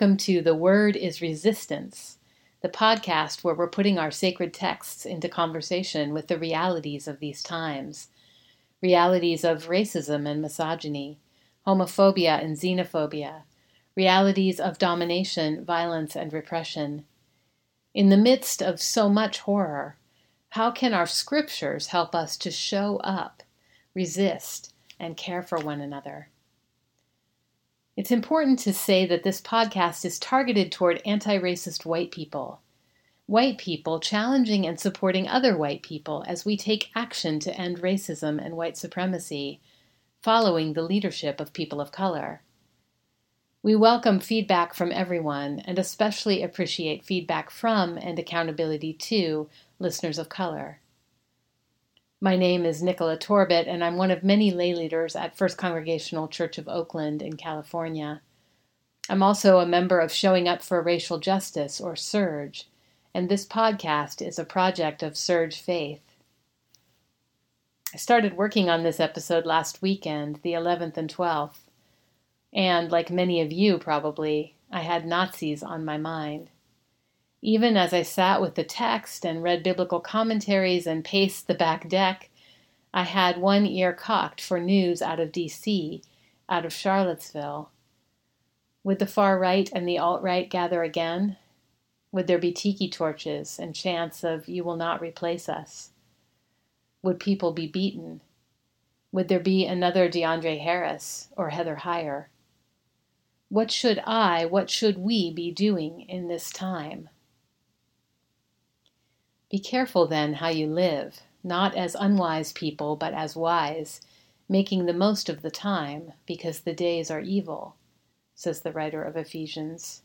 welcome to The Word is Resistance, the podcast where we're putting our sacred texts into conversation with the realities of these times realities of racism and misogyny, homophobia and xenophobia, realities of domination, violence, and repression. In the midst of so much horror, how can our scriptures help us to show up, resist, and care for one another? It's important to say that this podcast is targeted toward anti racist white people. White people challenging and supporting other white people as we take action to end racism and white supremacy, following the leadership of people of color. We welcome feedback from everyone and especially appreciate feedback from and accountability to listeners of color. My name is Nichola Torbett, and I'm one of many lay leaders at First Congregational Church of Oakland in California. I'm also a member of Showing Up for Racial Justice, or SURJ, and this podcast is a project of SURJ Faith. I started working on this episode last weekend, the 11th and 12th, and like many of you probably, I had Nazis on my mind. Even as I sat with the text and read biblical commentaries and paced the back deck, I had one ear cocked for news out of D.C., out of Charlottesville. Would the far right and the alt right gather again? Would there be tiki torches and chants of, You will not replace us? Would people be beaten? Would there be another DeAndre Harris or Heather Heyer? What should I, what should we be doing in this time? Be careful then how you live, not as unwise people, but as wise, making the most of the time, because the days are evil, says the writer of Ephesians.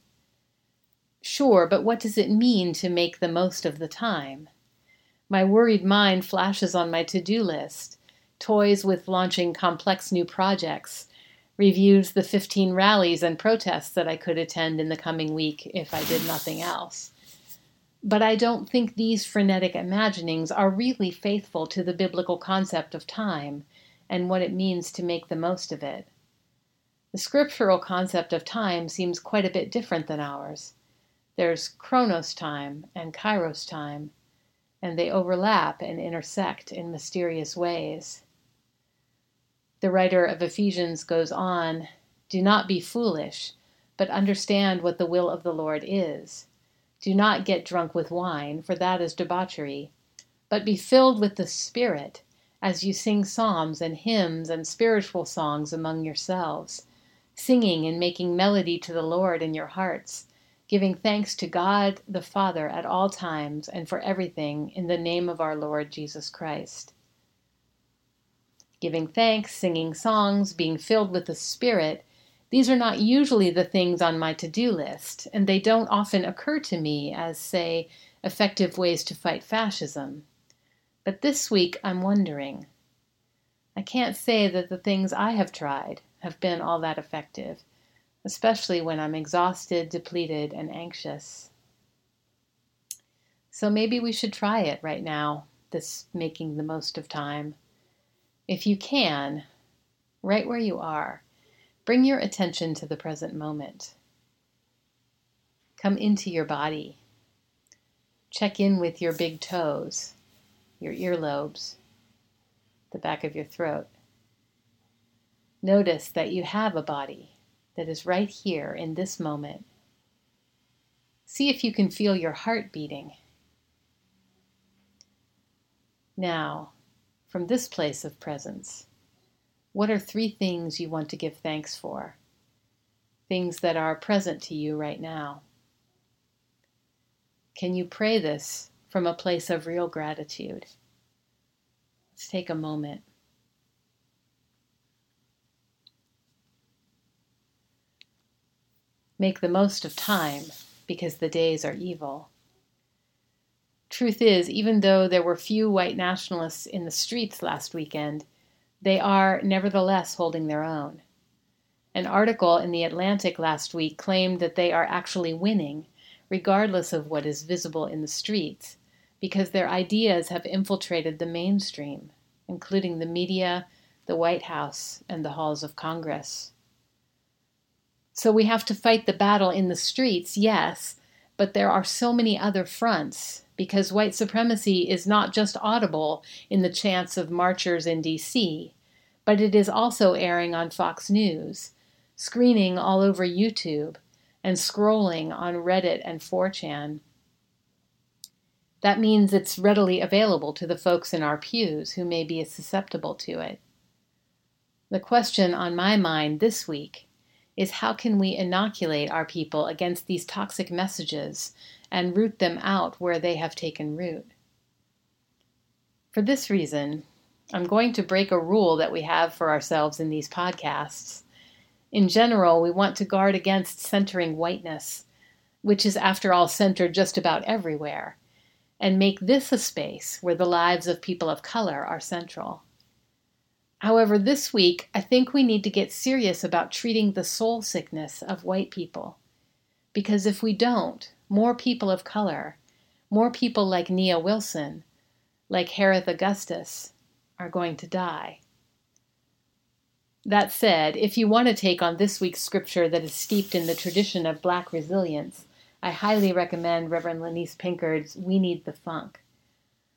Sure, but what does it mean to make the most of the time? My worried mind flashes on my to do list, toys with launching complex new projects, reviews the 15 rallies and protests that I could attend in the coming week if I did nothing else. But I don't think these frenetic imaginings are really faithful to the biblical concept of time and what it means to make the most of it. The scriptural concept of time seems quite a bit different than ours. There's chronos time and kairos time, and they overlap and intersect in mysterious ways. The writer of Ephesians goes on Do not be foolish, but understand what the will of the Lord is. Do not get drunk with wine, for that is debauchery, but be filled with the Spirit as you sing psalms and hymns and spiritual songs among yourselves, singing and making melody to the Lord in your hearts, giving thanks to God the Father at all times and for everything in the name of our Lord Jesus Christ. Giving thanks, singing songs, being filled with the Spirit these are not usually the things on my to do list, and they don't often occur to me as, say, effective ways to fight fascism. But this week I'm wondering. I can't say that the things I have tried have been all that effective, especially when I'm exhausted, depleted, and anxious. So maybe we should try it right now, this making the most of time. If you can, right where you are, Bring your attention to the present moment. Come into your body. Check in with your big toes, your earlobes, the back of your throat. Notice that you have a body that is right here in this moment. See if you can feel your heart beating. Now, from this place of presence, what are three things you want to give thanks for? Things that are present to you right now. Can you pray this from a place of real gratitude? Let's take a moment. Make the most of time because the days are evil. Truth is, even though there were few white nationalists in the streets last weekend, they are nevertheless holding their own. An article in The Atlantic last week claimed that they are actually winning, regardless of what is visible in the streets, because their ideas have infiltrated the mainstream, including the media, the White House, and the halls of Congress. So we have to fight the battle in the streets, yes, but there are so many other fronts because white supremacy is not just audible in the chants of marchers in DC, but it is also airing on Fox News, screening all over YouTube, and scrolling on Reddit and 4chan. That means it's readily available to the folks in our pews who may be susceptible to it. The question on my mind this week is how can we inoculate our people against these toxic messages and root them out where they have taken root? For this reason, I'm going to break a rule that we have for ourselves in these podcasts. In general, we want to guard against centering whiteness, which is, after all, centered just about everywhere, and make this a space where the lives of people of color are central. However, this week, I think we need to get serious about treating the soul sickness of white people. Because if we don't, more people of color, more people like Nia Wilson, like Harith Augustus, are going to die. That said, if you want to take on this week's scripture that is steeped in the tradition of black resilience, I highly recommend Reverend Lynice Pinkard's We Need the Funk.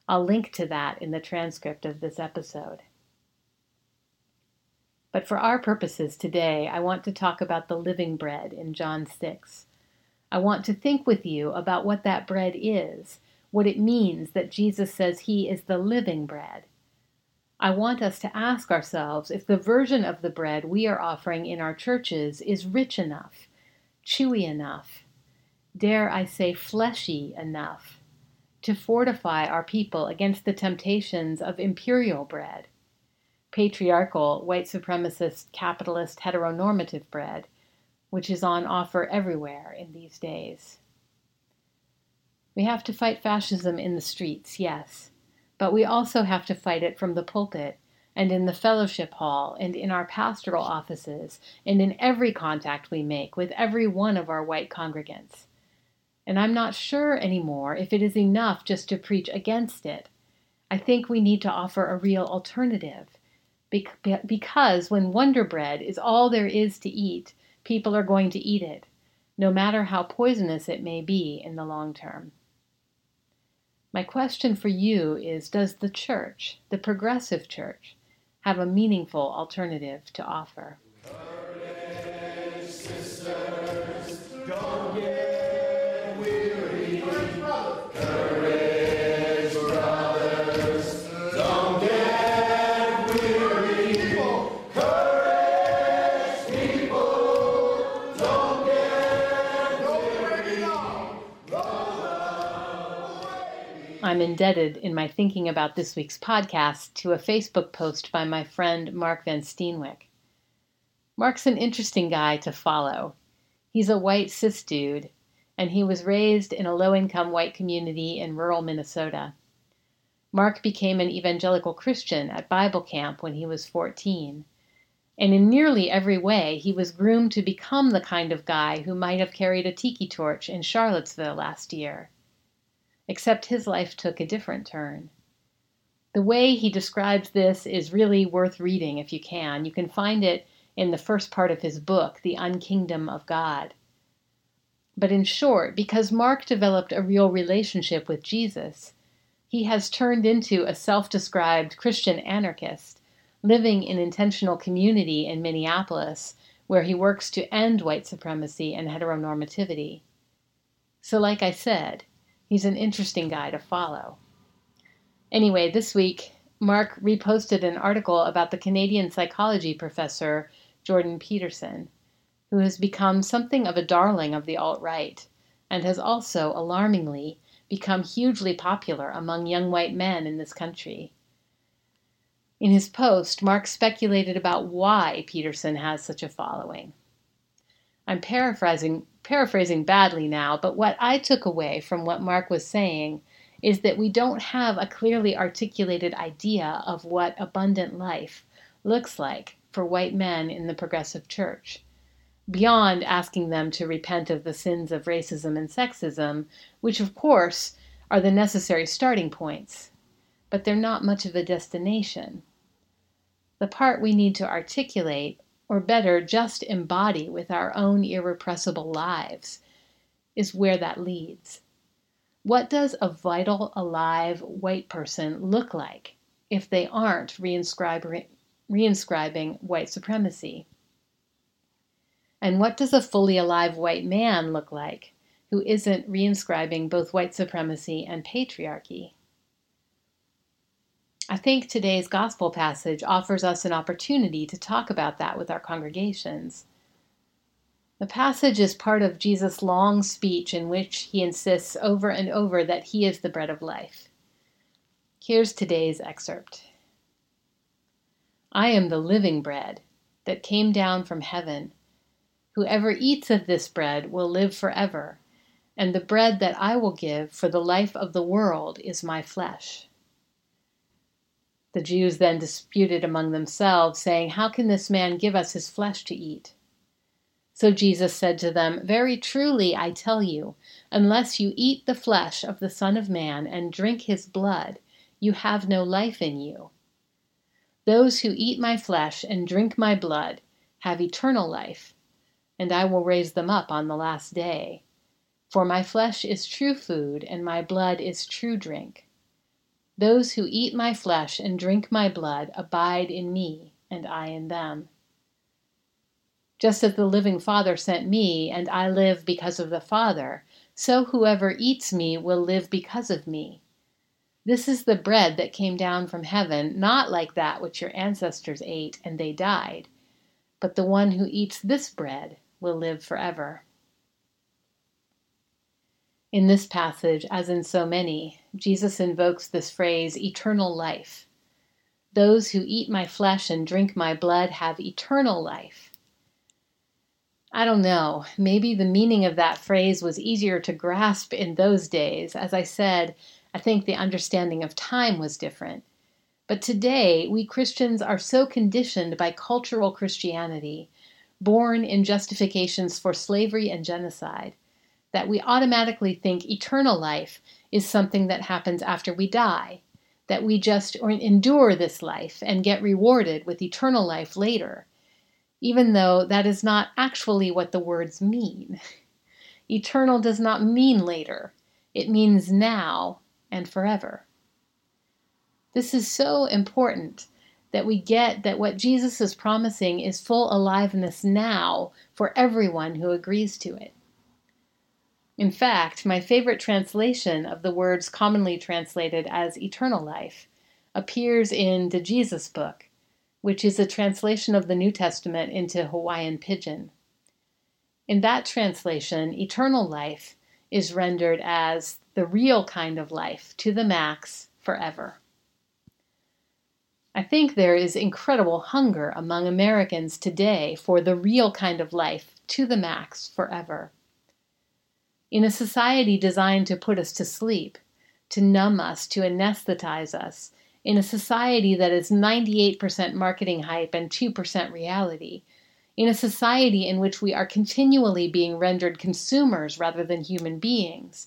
I'll link to that in the transcript of this episode. But for our purposes today, I want to talk about the living bread in John 6. I want to think with you about what that bread is, what it means that Jesus says he is the living bread. I want us to ask ourselves if the version of the bread we are offering in our churches is rich enough, chewy enough, dare I say fleshy enough, to fortify our people against the temptations of imperial bread patriarchal, white supremacist, capitalist, heteronormative bread, which is on offer everywhere in these days. We have to fight fascism in the streets, yes, but we also have to fight it from the pulpit and in the fellowship hall and in our pastoral offices and in every contact we make with every one of our white congregants. And I'm not sure anymore if it is enough just to preach against it. I think we need to offer a real alternative because when Wonder Bread is all there is to eat, people are going to eat it, no matter how poisonous it may be in the long term. My question for you is Does the church, the progressive church, have a meaningful alternative to offer? I'm indebted in my thinking about this week's podcast to a Facebook post by my friend Mark Van Steenwyck. Mark's an interesting guy to follow. He's a white cis dude, and he was raised in a low income white community in rural Minnesota. Mark became an evangelical Christian at Bible camp when he was 14. And in nearly every way, he was groomed to become the kind of guy who might have carried a tiki torch in Charlottesville last year except his life took a different turn. The way he describes this is really worth reading if you can. You can find it in the first part of his book, The Unkingdom of God. But in short, because Mark developed a real relationship with Jesus, he has turned into a self described Christian anarchist, living in intentional community in Minneapolis, where he works to end white supremacy and heteronormativity. So, like I said, He's an interesting guy to follow. Anyway, this week, Mark reposted an article about the Canadian psychology professor Jordan Peterson, who has become something of a darling of the alt right and has also, alarmingly, become hugely popular among young white men in this country. In his post, Mark speculated about why Peterson has such a following. I'm paraphrasing paraphrasing badly now, but what I took away from what Mark was saying is that we don't have a clearly articulated idea of what abundant life looks like for white men in the progressive church, beyond asking them to repent of the sins of racism and sexism, which of course are the necessary starting points, but they're not much of a destination. The part we need to articulate or better, just embody with our own irrepressible lives, is where that leads. What does a vital, alive white person look like if they aren't reinscribing, reinscribing white supremacy? And what does a fully alive white man look like who isn't reinscribing both white supremacy and patriarchy? I think today's gospel passage offers us an opportunity to talk about that with our congregations. The passage is part of Jesus' long speech in which he insists over and over that he is the bread of life. Here's today's excerpt I am the living bread that came down from heaven. Whoever eats of this bread will live forever, and the bread that I will give for the life of the world is my flesh. The Jews then disputed among themselves, saying, How can this man give us his flesh to eat? So Jesus said to them, Very truly I tell you, unless you eat the flesh of the Son of Man and drink his blood, you have no life in you. Those who eat my flesh and drink my blood have eternal life, and I will raise them up on the last day. For my flesh is true food, and my blood is true drink. Those who eat my flesh and drink my blood abide in me, and I in them. Just as the living Father sent me, and I live because of the Father, so whoever eats me will live because of me. This is the bread that came down from heaven, not like that which your ancestors ate and they died, but the one who eats this bread will live forever. In this passage, as in so many, Jesus invokes this phrase, eternal life. Those who eat my flesh and drink my blood have eternal life. I don't know, maybe the meaning of that phrase was easier to grasp in those days. As I said, I think the understanding of time was different. But today, we Christians are so conditioned by cultural Christianity, born in justifications for slavery and genocide that we automatically think eternal life is something that happens after we die, that we just endure this life and get rewarded with eternal life later, even though that is not actually what the words mean. Eternal does not mean later, it means now and forever. This is so important that we get that what Jesus is promising is full aliveness now for everyone who agrees to it. In fact, my favorite translation of the words commonly translated as eternal life appears in the Jesus Book, which is a translation of the New Testament into Hawaiian Pidgin. In that translation, eternal life is rendered as the real kind of life to the max forever. I think there is incredible hunger among Americans today for the real kind of life to the max forever. In a society designed to put us to sleep, to numb us, to anesthetize us, in a society that is 98% marketing hype and 2% reality, in a society in which we are continually being rendered consumers rather than human beings,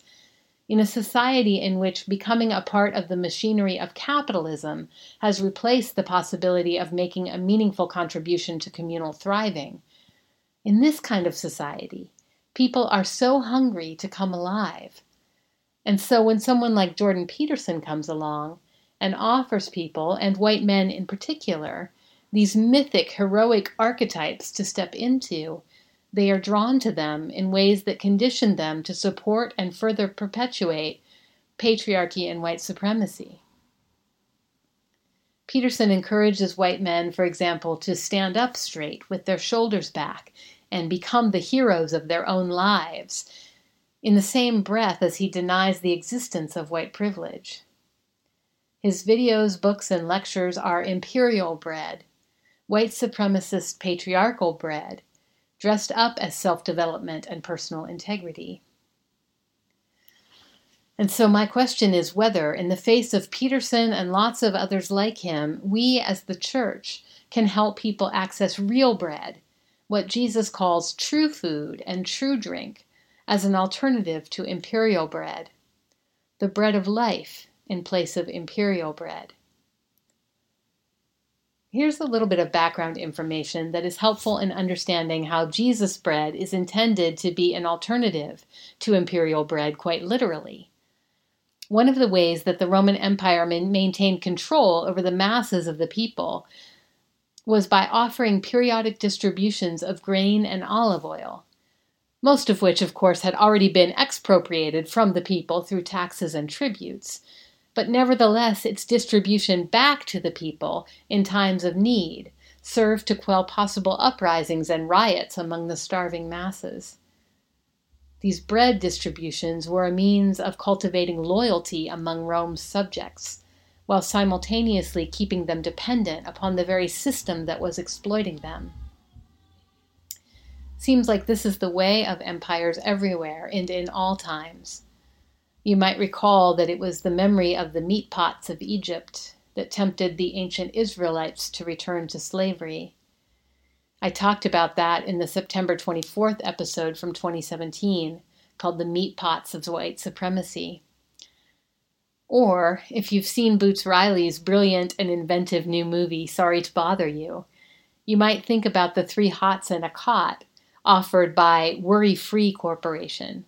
in a society in which becoming a part of the machinery of capitalism has replaced the possibility of making a meaningful contribution to communal thriving. In this kind of society, People are so hungry to come alive. And so when someone like Jordan Peterson comes along and offers people, and white men in particular, these mythic, heroic archetypes to step into, they are drawn to them in ways that condition them to support and further perpetuate patriarchy and white supremacy. Peterson encourages white men, for example, to stand up straight with their shoulders back and become the heroes of their own lives, in the same breath as he denies the existence of white privilege. His videos, books, and lectures are imperial bread, white supremacist patriarchal bread, dressed up as self development and personal integrity. And so, my question is whether, in the face of Peterson and lots of others like him, we as the church can help people access real bread what Jesus calls true food and true drink as an alternative to imperial bread, the bread of life in place of imperial bread. Here's a little bit of background information that is helpful in understanding how Jesus bread is intended to be an alternative to imperial bread, quite literally. One of the ways that the Roman Empire maintained control over the masses of the people was by offering periodic distributions of grain and olive oil, most of which, of course, had already been expropriated from the people through taxes and tributes but nevertheless its distribution back to the people in times of need served to quell possible uprisings and riots among the starving masses. These bread distributions were a means of cultivating loyalty among Rome's subjects, while simultaneously keeping them dependent upon the very system that was exploiting them. Seems like this is the way of empires everywhere and in all times. You might recall that it was the memory of the meat pots of Egypt that tempted the ancient Israelites to return to slavery. I talked about that in the September 24th episode from 2017 called The Meat Pots of White Supremacy. Or, if you've seen Boots Riley's brilliant and inventive new movie, Sorry to Bother You, you might think about the three hots and a cot offered by Worry Free Corporation.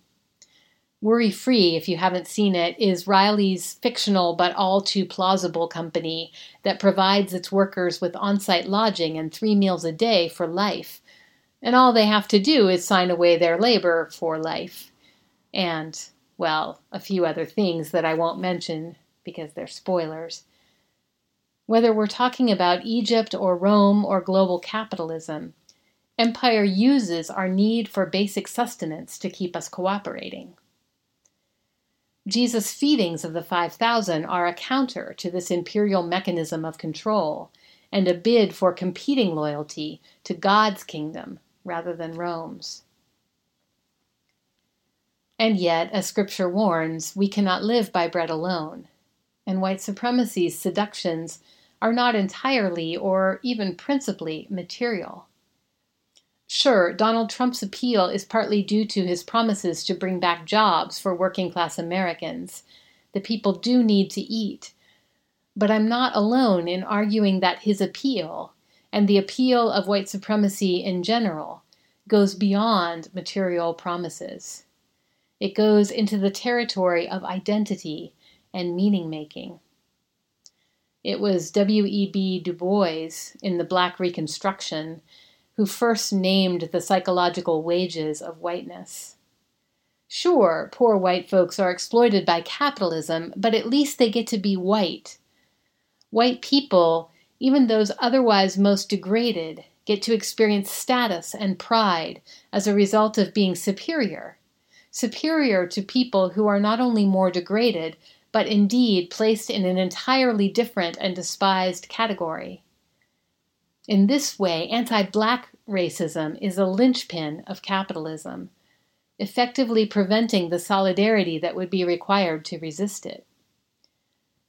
Worry Free, if you haven't seen it, is Riley's fictional but all too plausible company that provides its workers with on site lodging and three meals a day for life. And all they have to do is sign away their labor for life. And, well, a few other things that I won't mention because they're spoilers. Whether we're talking about Egypt or Rome or global capitalism, empire uses our need for basic sustenance to keep us cooperating. Jesus' feedings of the 5,000 are a counter to this imperial mechanism of control and a bid for competing loyalty to God's kingdom rather than Rome's. And yet, as Scripture warns, we cannot live by bread alone, and white supremacy's seductions are not entirely or even principally material. Sure, Donald Trump's appeal is partly due to his promises to bring back jobs for working class Americans. The people do need to eat. But I'm not alone in arguing that his appeal, and the appeal of white supremacy in general, goes beyond material promises. It goes into the territory of identity and meaning making. It was W.E.B. Du Bois in The Black Reconstruction who first named the psychological wages of whiteness. Sure, poor white folks are exploited by capitalism, but at least they get to be white. White people, even those otherwise most degraded, get to experience status and pride as a result of being superior. Superior to people who are not only more degraded, but indeed placed in an entirely different and despised category. In this way, anti black racism is a linchpin of capitalism, effectively preventing the solidarity that would be required to resist it.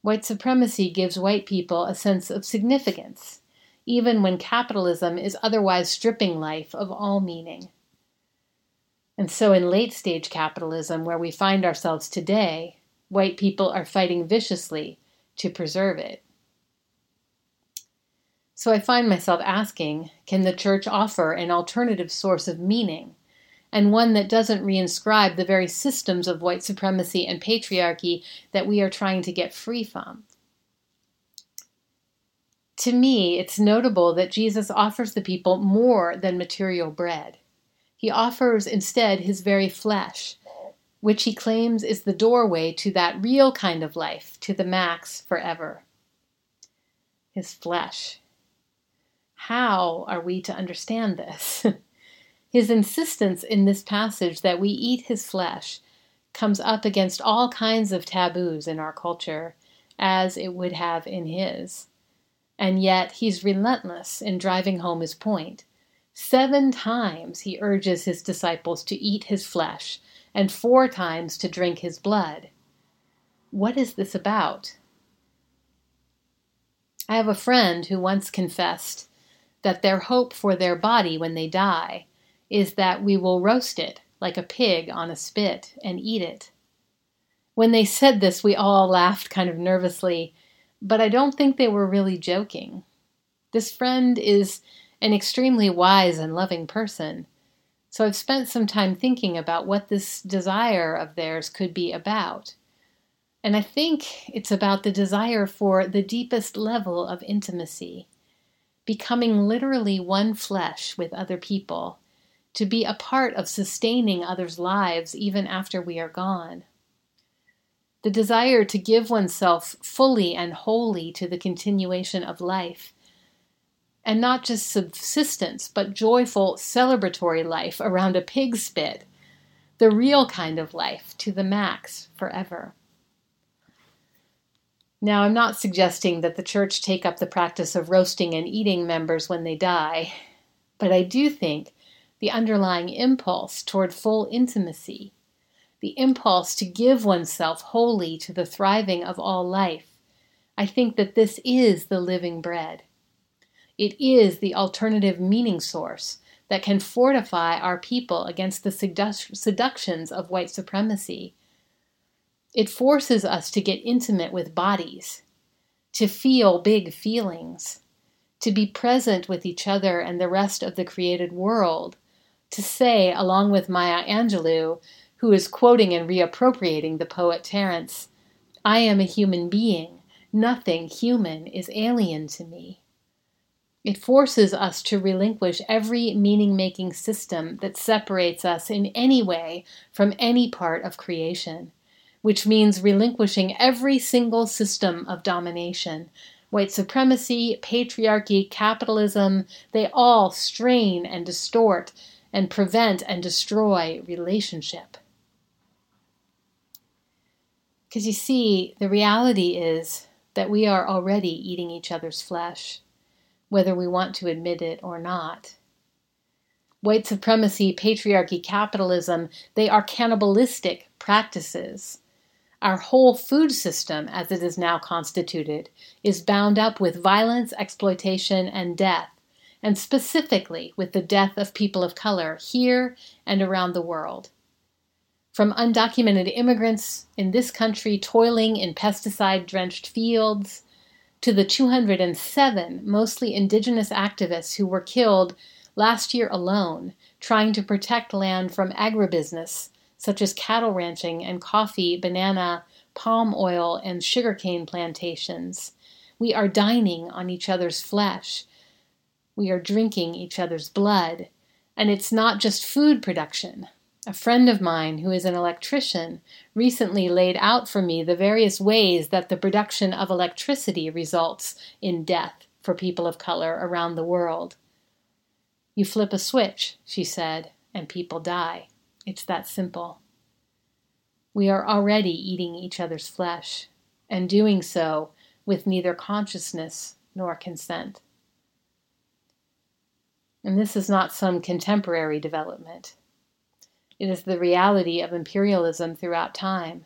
White supremacy gives white people a sense of significance, even when capitalism is otherwise stripping life of all meaning. And so, in late stage capitalism, where we find ourselves today, white people are fighting viciously to preserve it. So I find myself asking can the church offer an alternative source of meaning, and one that doesn't reinscribe the very systems of white supremacy and patriarchy that we are trying to get free from? To me, it's notable that Jesus offers the people more than material bread. He offers instead his very flesh, which he claims is the doorway to that real kind of life, to the max forever. His flesh. How are we to understand this? his insistence in this passage that we eat his flesh comes up against all kinds of taboos in our culture, as it would have in his. And yet he's relentless in driving home his point. Seven times he urges his disciples to eat his flesh, and four times to drink his blood. What is this about? I have a friend who once confessed that their hope for their body when they die is that we will roast it like a pig on a spit and eat it. When they said this, we all laughed kind of nervously, but I don't think they were really joking. This friend is an extremely wise and loving person. So I've spent some time thinking about what this desire of theirs could be about. And I think it's about the desire for the deepest level of intimacy, becoming literally one flesh with other people, to be a part of sustaining others' lives even after we are gone. The desire to give oneself fully and wholly to the continuation of life and not just subsistence, but joyful, celebratory life around a pig spit, the real kind of life to the max forever. Now, I'm not suggesting that the church take up the practice of roasting and eating members when they die, but I do think the underlying impulse toward full intimacy, the impulse to give oneself wholly to the thriving of all life, I think that this is the living bread. It is the alternative meaning source that can fortify our people against the seductions of white supremacy. It forces us to get intimate with bodies, to feel big feelings, to be present with each other and the rest of the created world, to say, along with Maya Angelou, who is quoting and reappropriating the poet Terence, I am a human being. Nothing human is alien to me. It forces us to relinquish every meaning making system that separates us in any way from any part of creation, which means relinquishing every single system of domination. White supremacy, patriarchy, capitalism, they all strain and distort and prevent and destroy relationship. Because you see, the reality is that we are already eating each other's flesh whether we want to admit it or not. White supremacy, patriarchy, capitalism, they are cannibalistic practices. Our whole food system, as it is now constituted, is bound up with violence, exploitation, and death, and specifically with the death of people of color here and around the world. From undocumented immigrants in this country toiling in pesticide drenched fields, to the 207 mostly indigenous activists who were killed last year alone trying to protect land from agribusiness, such as cattle ranching and coffee, banana, palm oil, and sugarcane plantations. We are dining on each other's flesh. We are drinking each other's blood. And it's not just food production. A friend of mine who is an electrician recently laid out for me the various ways that the production of electricity results in death for people of color around the world. You flip a switch, she said, and people die. It's that simple. We are already eating each other's flesh, and doing so with neither consciousness nor consent. And this is not some contemporary development. It is the reality of imperialism throughout time.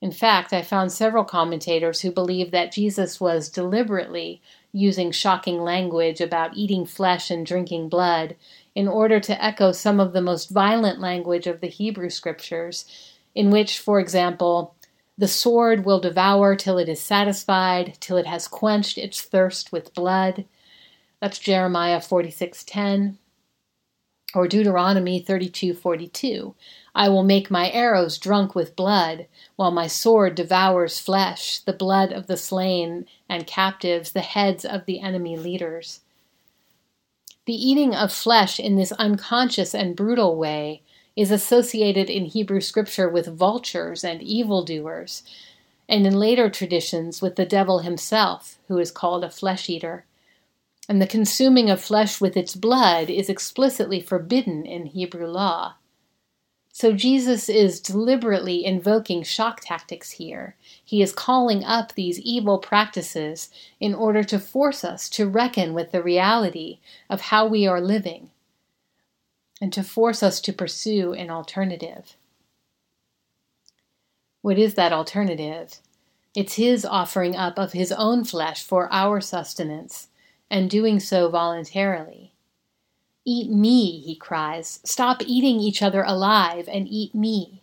In fact, I found several commentators who believe that Jesus was deliberately using shocking language about eating flesh and drinking blood in order to echo some of the most violent language of the Hebrew scriptures, in which, for example, the sword will devour till it is satisfied, till it has quenched its thirst with blood. That's Jeremiah 46:10 or Deuteronomy 32:42 I will make my arrows drunk with blood while my sword devours flesh the blood of the slain and captives the heads of the enemy leaders. The eating of flesh in this unconscious and brutal way is associated in Hebrew scripture with vultures and evildoers and in later traditions with the devil himself who is called a flesh eater and the consuming of flesh with its blood is explicitly forbidden in Hebrew law. So Jesus is deliberately invoking shock tactics here. He is calling up these evil practices in order to force us to reckon with the reality of how we are living and to force us to pursue an alternative. What is that alternative? It's his offering up of his own flesh for our sustenance and doing so voluntarily. Eat me, he cries. Stop eating each other alive and eat me.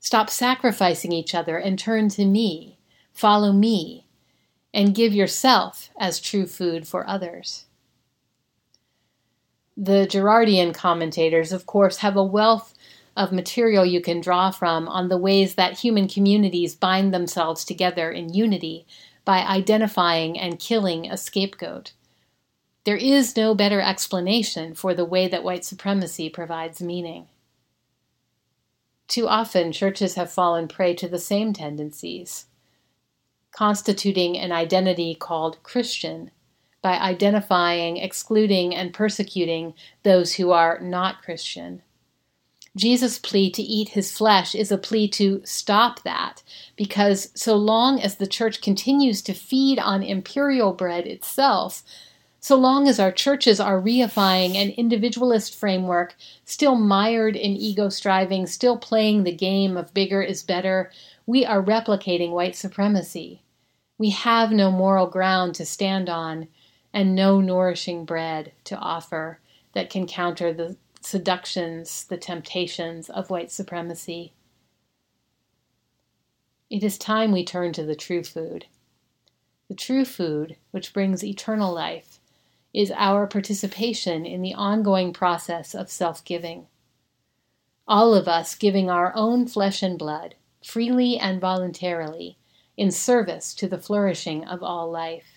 Stop sacrificing each other and turn to me. Follow me. and give yourself as true food for others. The Girardian commentators, of course, have a wealth of material you can draw from on the ways that human communities bind themselves together in unity by identifying and killing a scapegoat. There is no better explanation for the way that white supremacy provides meaning. Too often, churches have fallen prey to the same tendencies, constituting an identity called Christian by identifying, excluding, and persecuting those who are not Christian. Jesus' plea to eat his flesh is a plea to stop that, because so long as the church continues to feed on imperial bread itself, so long as our churches are reifying an individualist framework, still mired in ego striving, still playing the game of bigger is better, we are replicating white supremacy. We have no moral ground to stand on and no nourishing bread to offer that can counter the seductions, the temptations of white supremacy. It is time we turn to the true food. The true food, which brings eternal life, is our participation in the ongoing process of self giving. All of us giving our own flesh and blood, freely and voluntarily, in service to the flourishing of all life.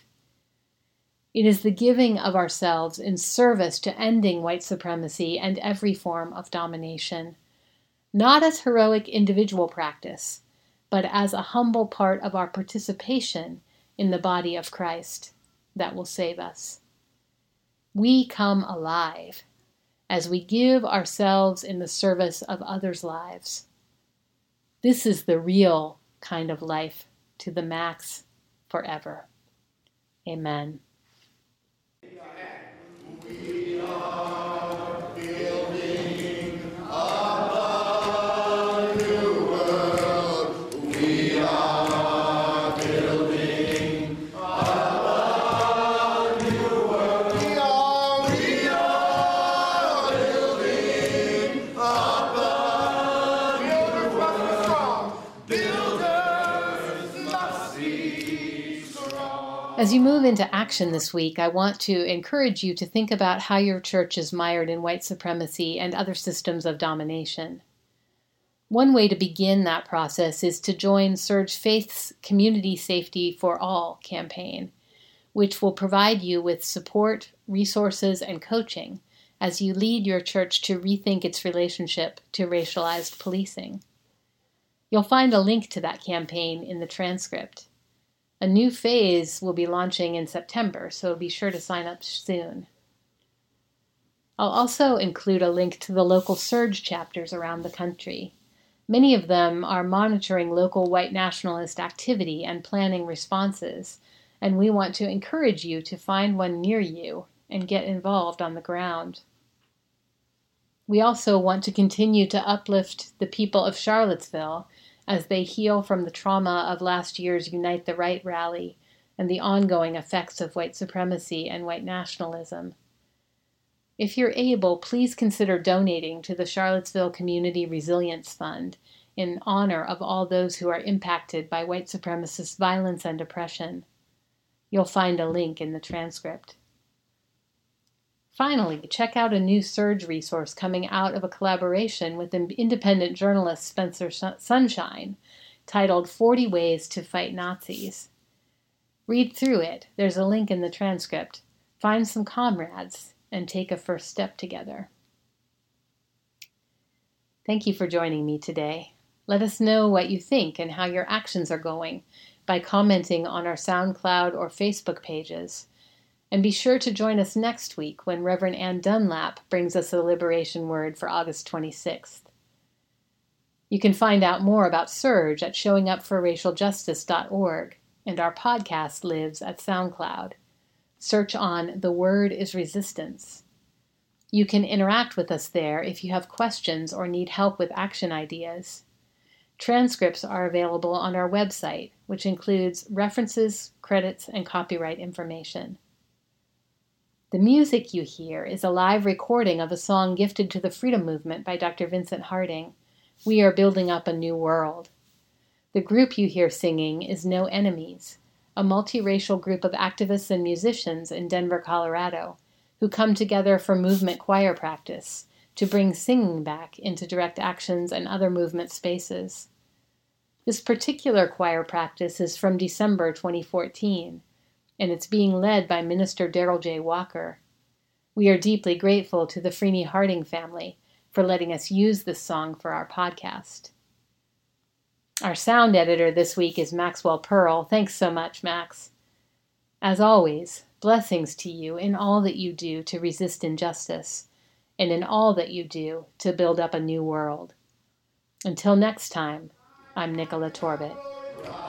It is the giving of ourselves in service to ending white supremacy and every form of domination, not as heroic individual practice, but as a humble part of our participation in the body of Christ that will save us. We come alive as we give ourselves in the service of others' lives. This is the real kind of life to the max forever. Amen. We are. As you move into action this week, I want to encourage you to think about how your church is mired in white supremacy and other systems of domination. One way to begin that process is to join SURJ Faith's Community Safety for All campaign, which will provide you with support, resources, and coaching as you lead your church to rethink its relationship to racialized policing. You'll find a link to that campaign in the transcript. A new phase will be launching in September, so be sure to sign up soon. I'll also include a link to the local SURJ chapters around the country. Many of them are monitoring local white nationalist activity and planning responses, and we want to encourage you to find one near you and get involved on the ground. We also want to continue to uplift the people of Charlottesville as they heal from the trauma of last year's Unite the Right rally and the ongoing effects of white supremacy and white nationalism. If you're able, please consider donating to the Charlottesville Community Resilience Fund in honor of all those who are impacted by white supremacist violence and oppression. You'll find a link in the transcript. Finally, check out a new SURJ resource coming out of a collaboration with independent journalist Spencer Sunshine titled 40 Ways to Fight Nazis. Read through it, there's a link in the transcript. Find some comrades and take a first step together. Thank you for joining me today. Let us know what you think and how your actions are going by commenting on our SoundCloud or Facebook pages. And be sure to join us next week when Reverend Ann Dunlap brings us a liberation word for August 26th. You can find out more about SURJ at showingupforracialjustice.org, and our podcast lives at SoundCloud. Search on The Word is Resistance. You can interact with us there if you have questions or need help with action ideas. Transcripts are available on our website, which includes references, credits, and copyright information. The music you hear is a live recording of a song gifted to the Freedom Movement by Dr. Vincent Harding. We are building up a new world. The group you hear singing is No Enemies, a multiracial group of activists and musicians in Denver, Colorado, who come together for movement choir practice to bring singing back into direct actions and other movement spaces. This particular choir practice is from December 2014, and it's being led by Minister Darrell J. Walker. We are deeply grateful to the Freeney Harding family for letting us use this song for our podcast. Our sound editor this week is Maxwell Pearl. Thanks so much, Max. As always, blessings to you in all that you do to resist injustice and in all that you do to build up a new world. Until next time, I'm Nichola Torbett.